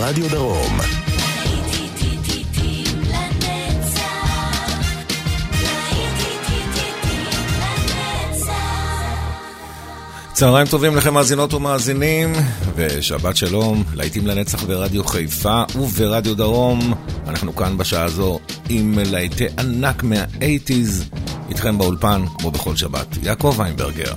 ברדיו דרום. צהריים טובים לכם מאזינות ומאזינים, ושבת שלום, להיטים לנצח ברדיו חיפה וברדיו דרום. אנחנו כאן בשעה הזו עם להיטי ענק מה-80's, איתכם באולפן, כמו בכל שבת. יעקב ויינברגר.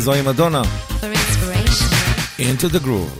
וזוהי מדונה. Into the groove.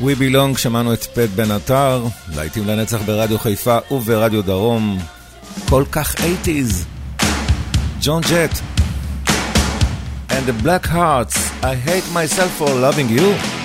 We Belong, שמענו את פט בן עטר, להיטים לנצח ברדיו חיפה וברדיו דרום. כל כך 80's. ג'ון ג'ט. And the Black Hearts, I hate myself for loving you.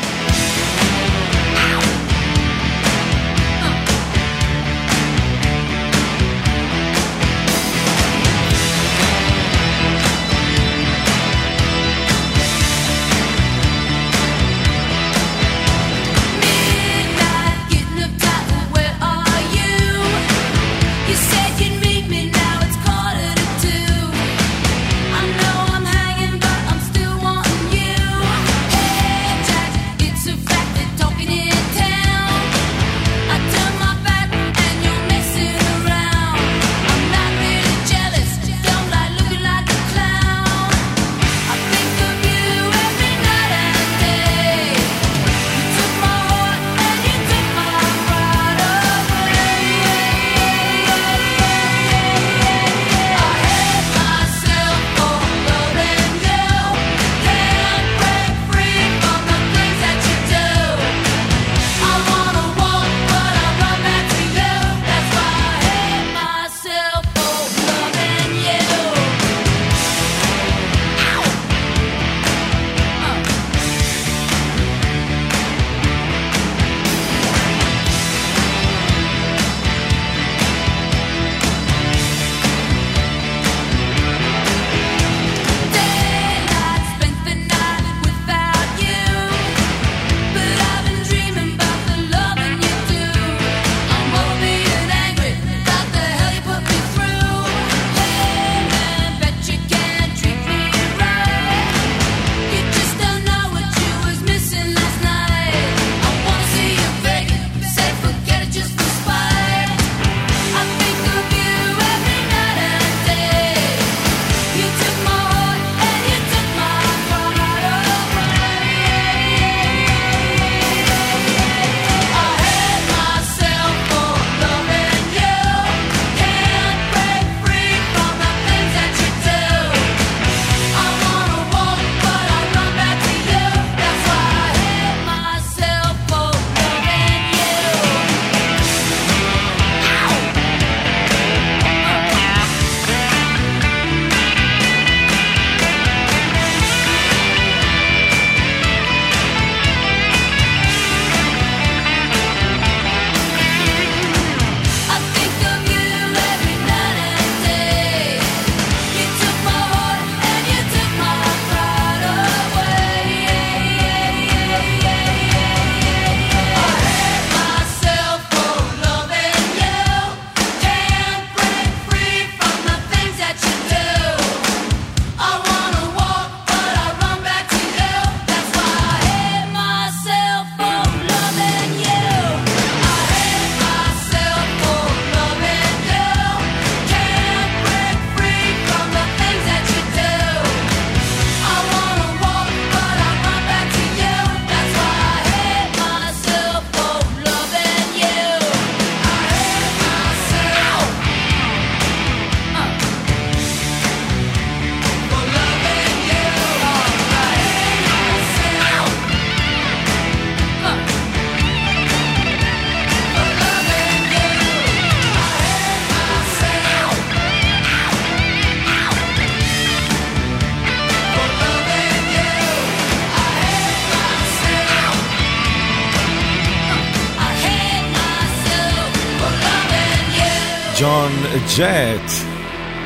ג'ט.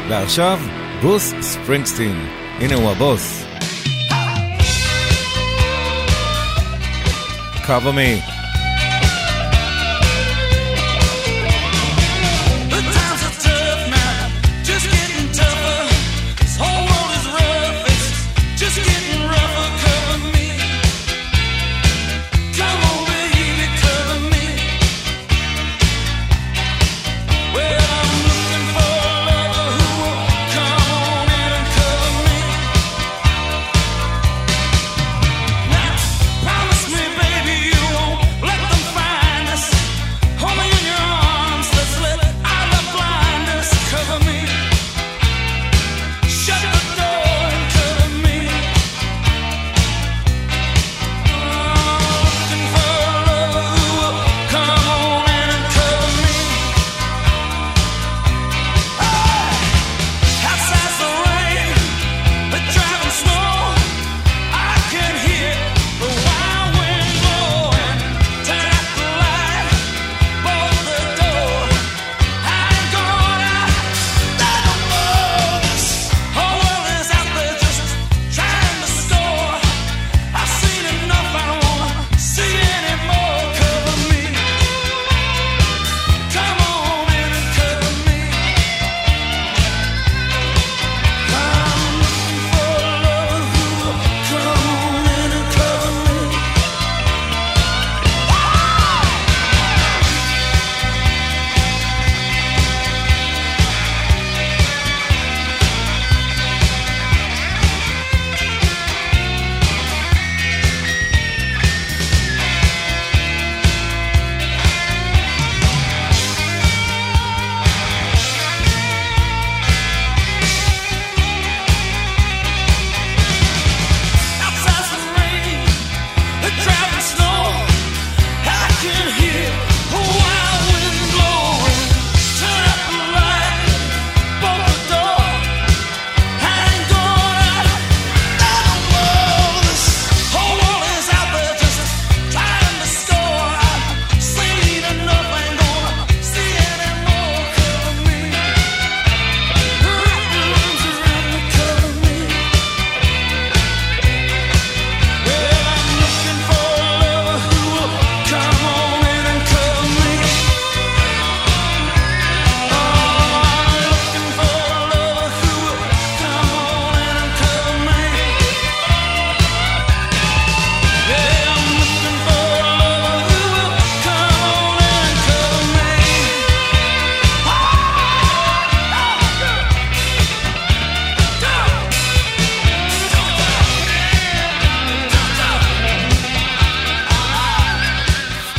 ועכשיו, בוס ספרינגסטין. הנה הוא הבוס. Cover me.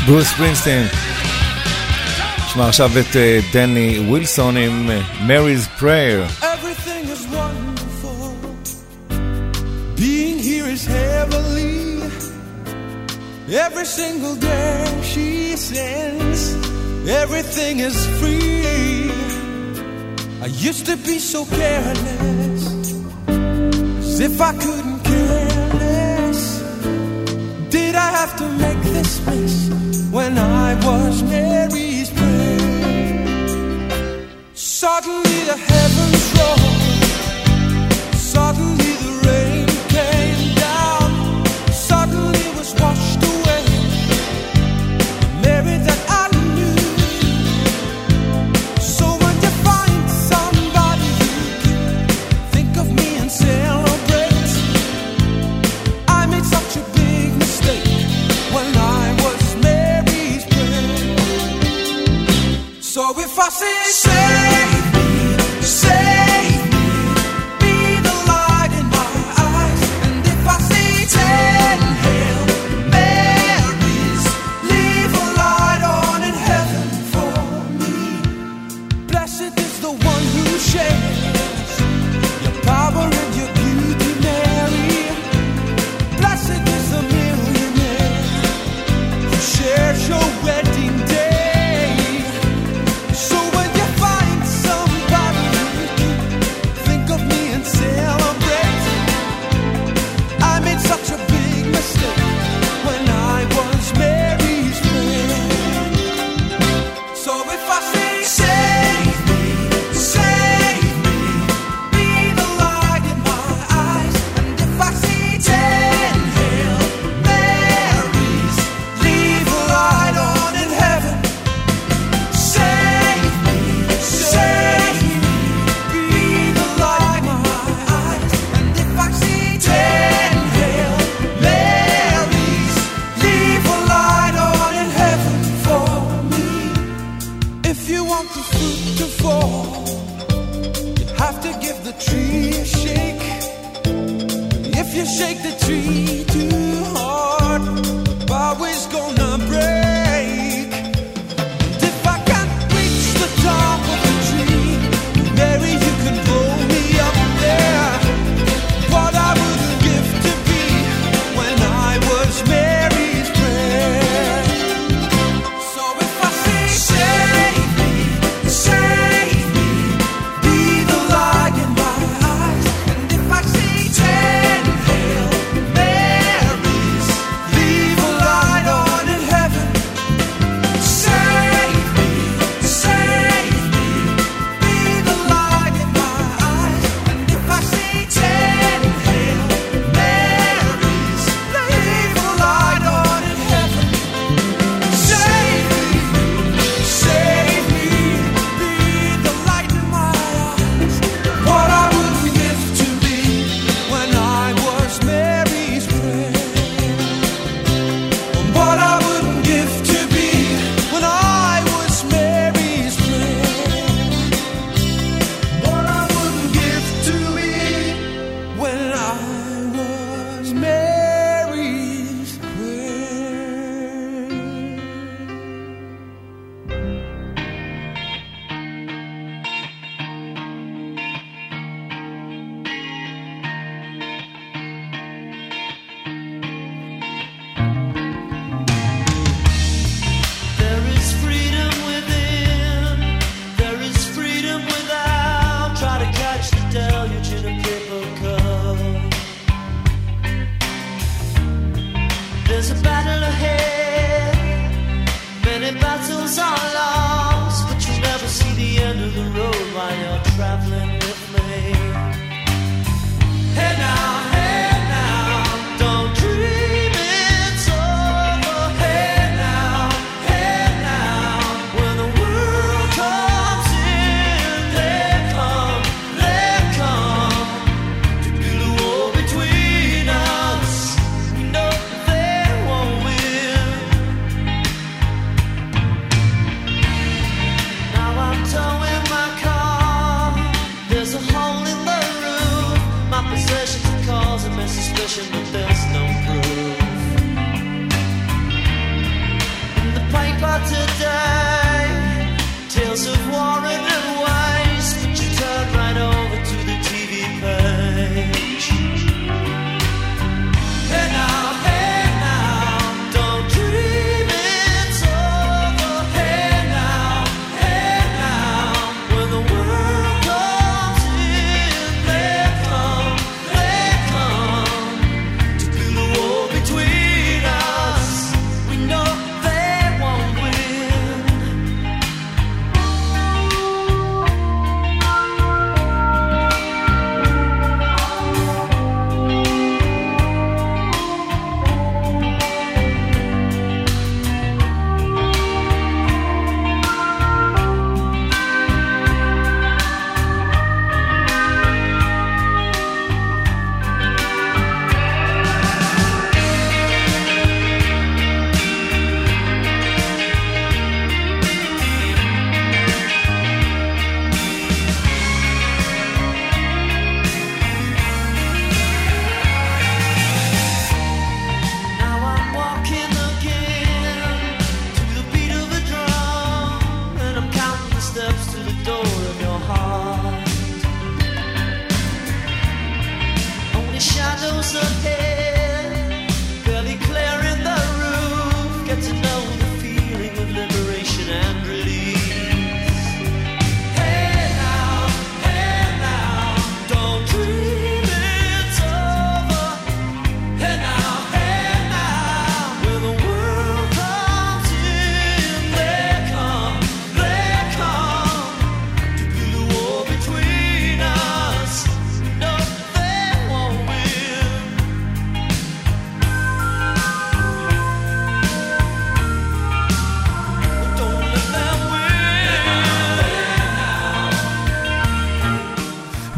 ברוס ספרינסטין. נשמע עכשיו את דני ווילסון עם Mary's Prayer. Every single day she sings, everything is free. I used to be so careless, as if I couldn't have to make this mess? when I was Mary's prayer. Suddenly the heavens rolled.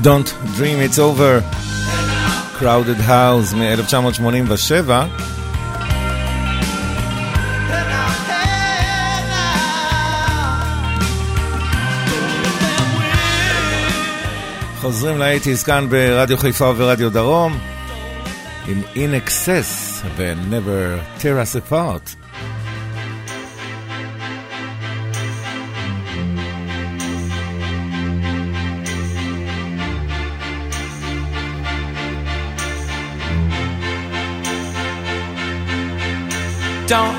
Don't Dream It's Over, Crowded House מ-1987. חוזרים לאייטיז כאן ברדיו חיפה ורדיו דרום עם In Excess ו-Never Tear Us Apart.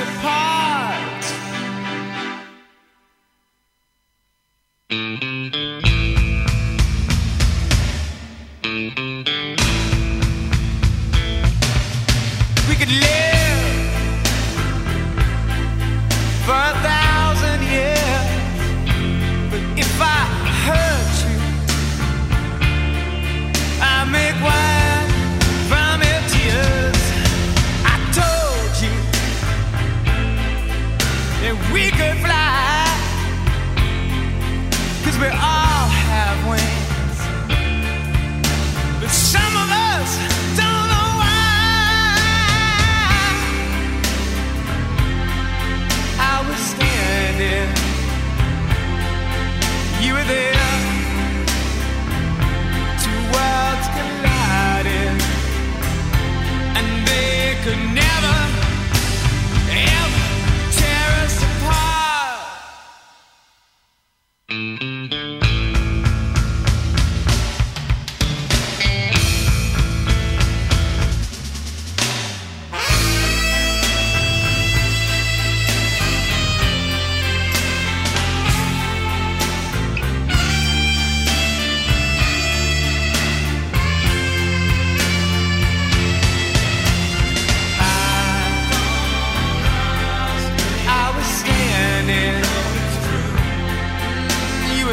apart.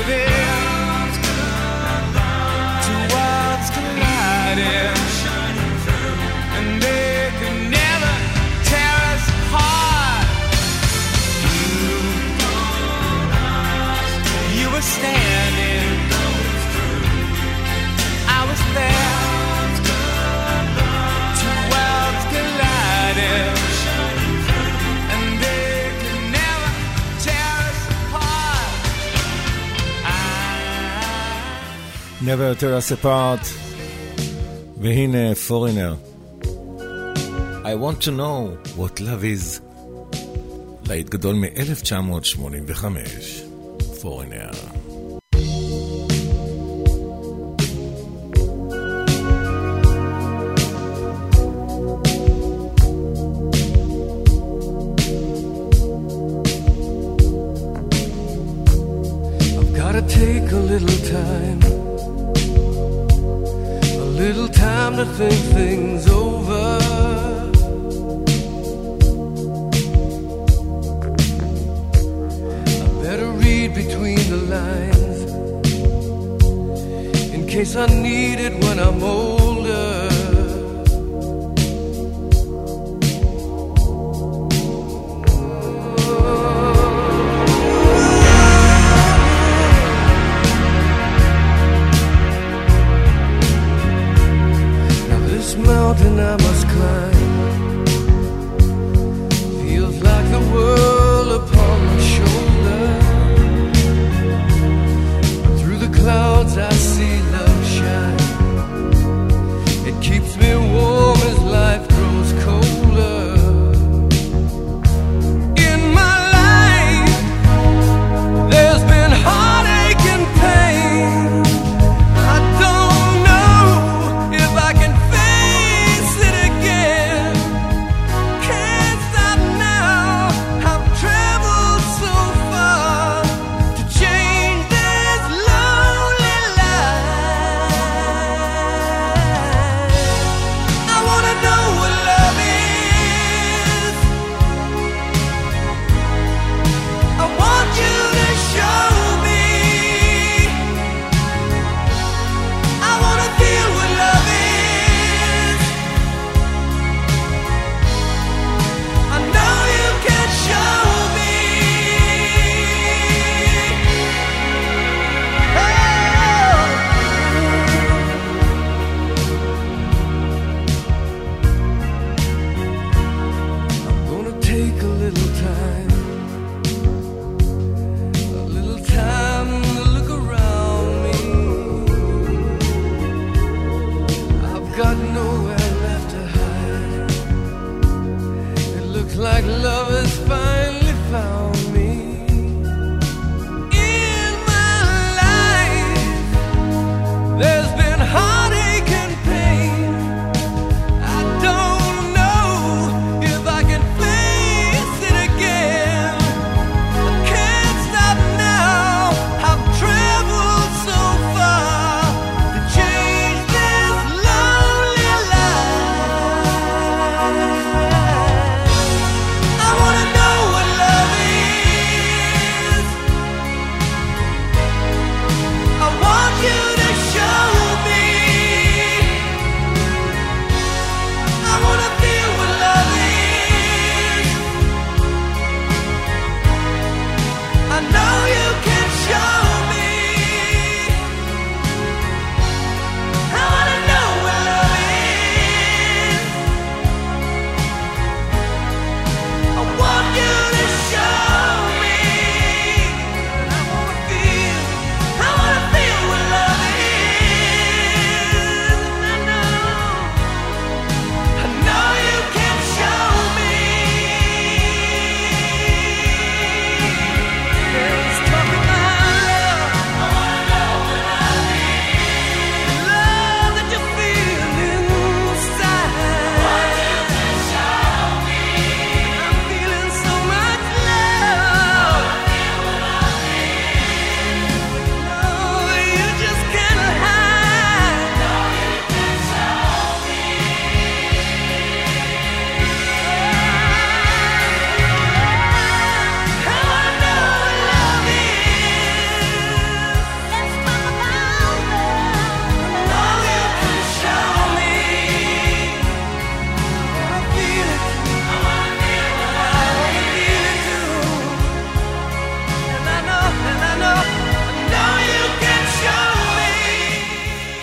living. Never Tear Us Apart, והנה Foreigner. I want to know what love is. להיט גדול מ-1985, Foreigner.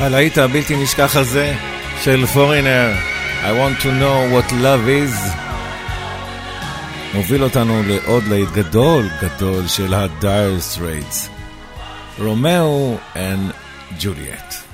הלהיט הבלתי נשכח הזה של פורינר, I want to know what love is, מוביל אותנו לעוד להיט גדול גדול של ה-Dire Straits, רומאו and ג'וליאט.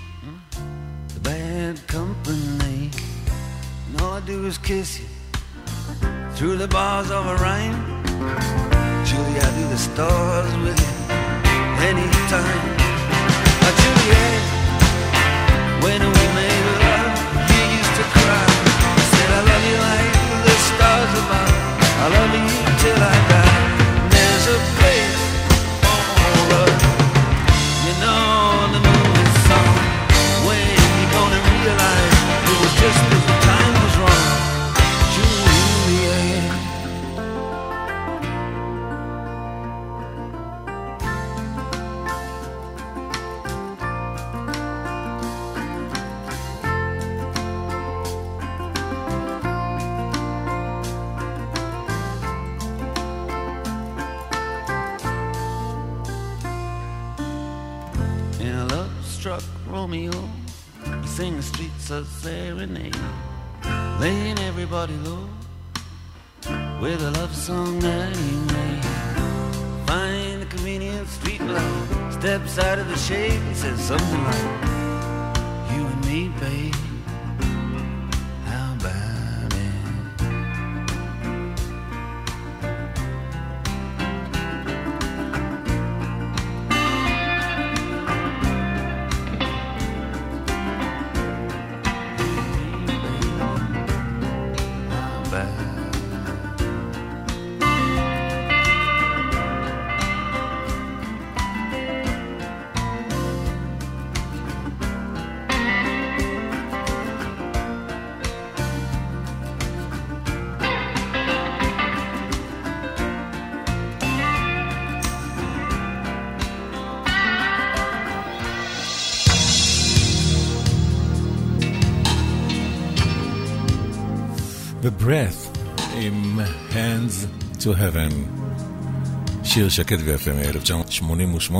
bad company. And all I do is kiss you through the bars of a rhyme. Julie, I do the stars with you anytime. Uh, Juliet, when we made love, you used to cry. I said, I love you like the stars above. I love you till I die. There's a realize it was just love song he. Find a convenient street light, steps out of the shade, and says something like, breath עם Hands to Heaven. שיר שקט ויפה מ-1988.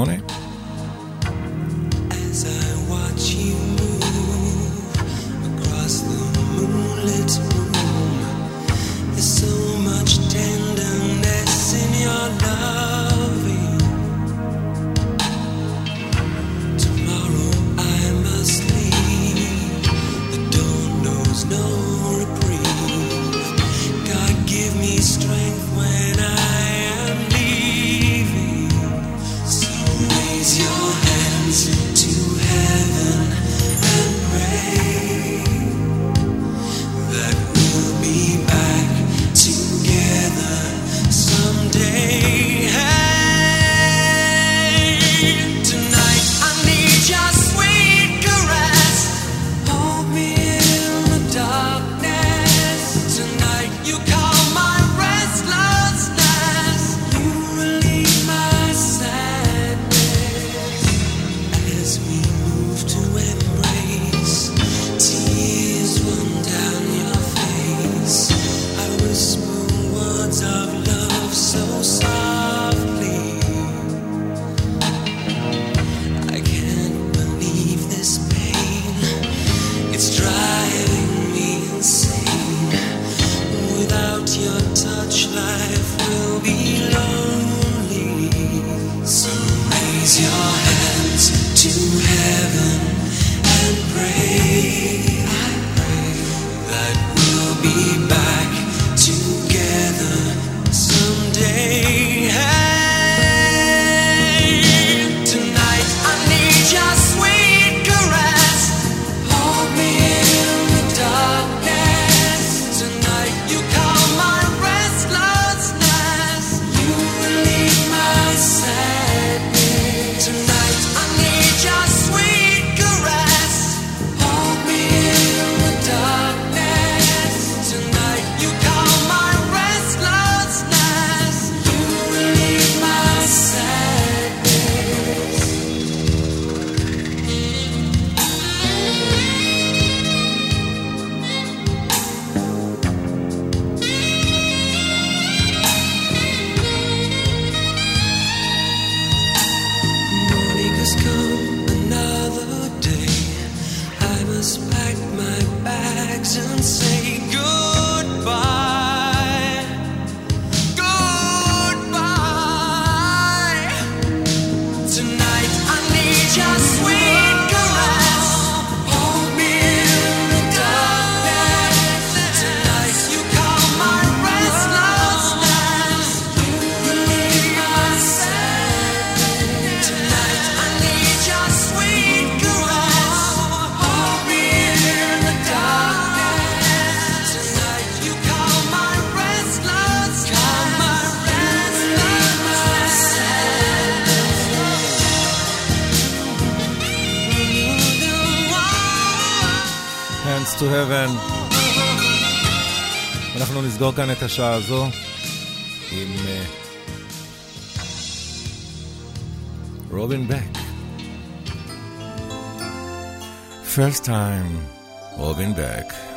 נסגור כאן את השעה הזו עם אה, רובין בק. First time, רובין בק.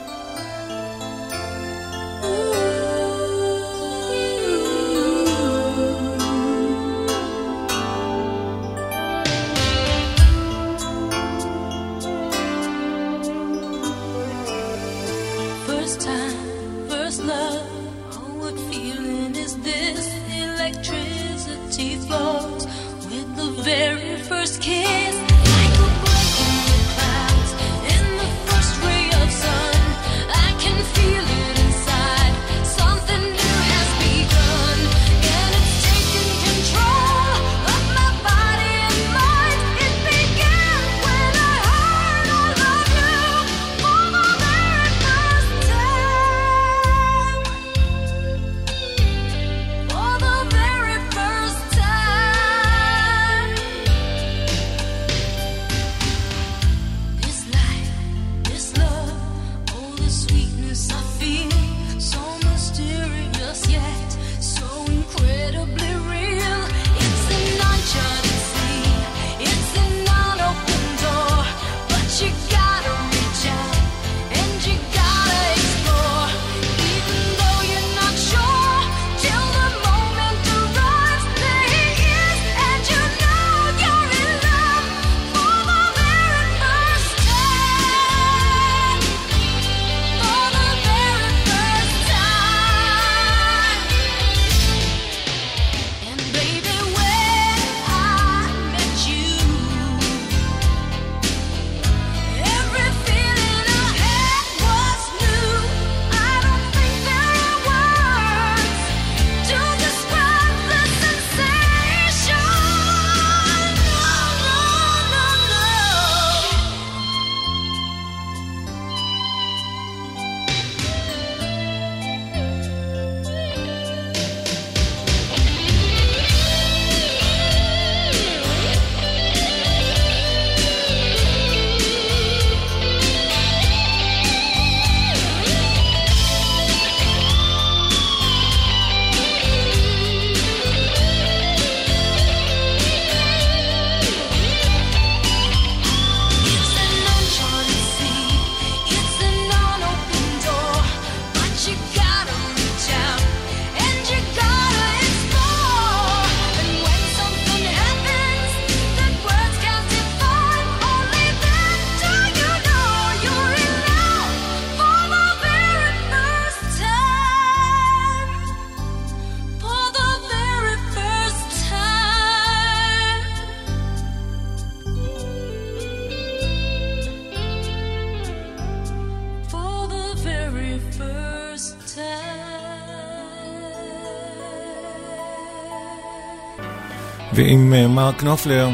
אה, מרק נופלר,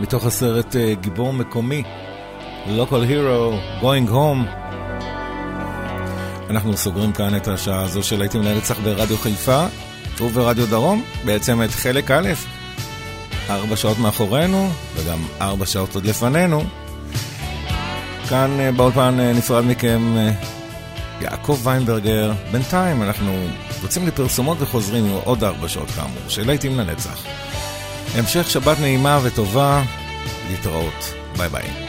מתוך הסרט אה, גיבור מקומי, Local Hero, Going Home. אנחנו סוגרים כאן את השעה הזו של להיטים לנצח ברדיו חיפה וברדיו דרום, בעצם את חלק א', ארבע שעות מאחורינו וגם ארבע שעות עוד לפנינו. כאן אה, באולפן נפרד מכם יעקב ויינברגר. בינתיים אנחנו יוצאים לפרסומות וחוזרים עם עוד ארבע שעות כאמור, של להיטים לנצח. המשך שבת נעימה וטובה, להתראות. ביי ביי.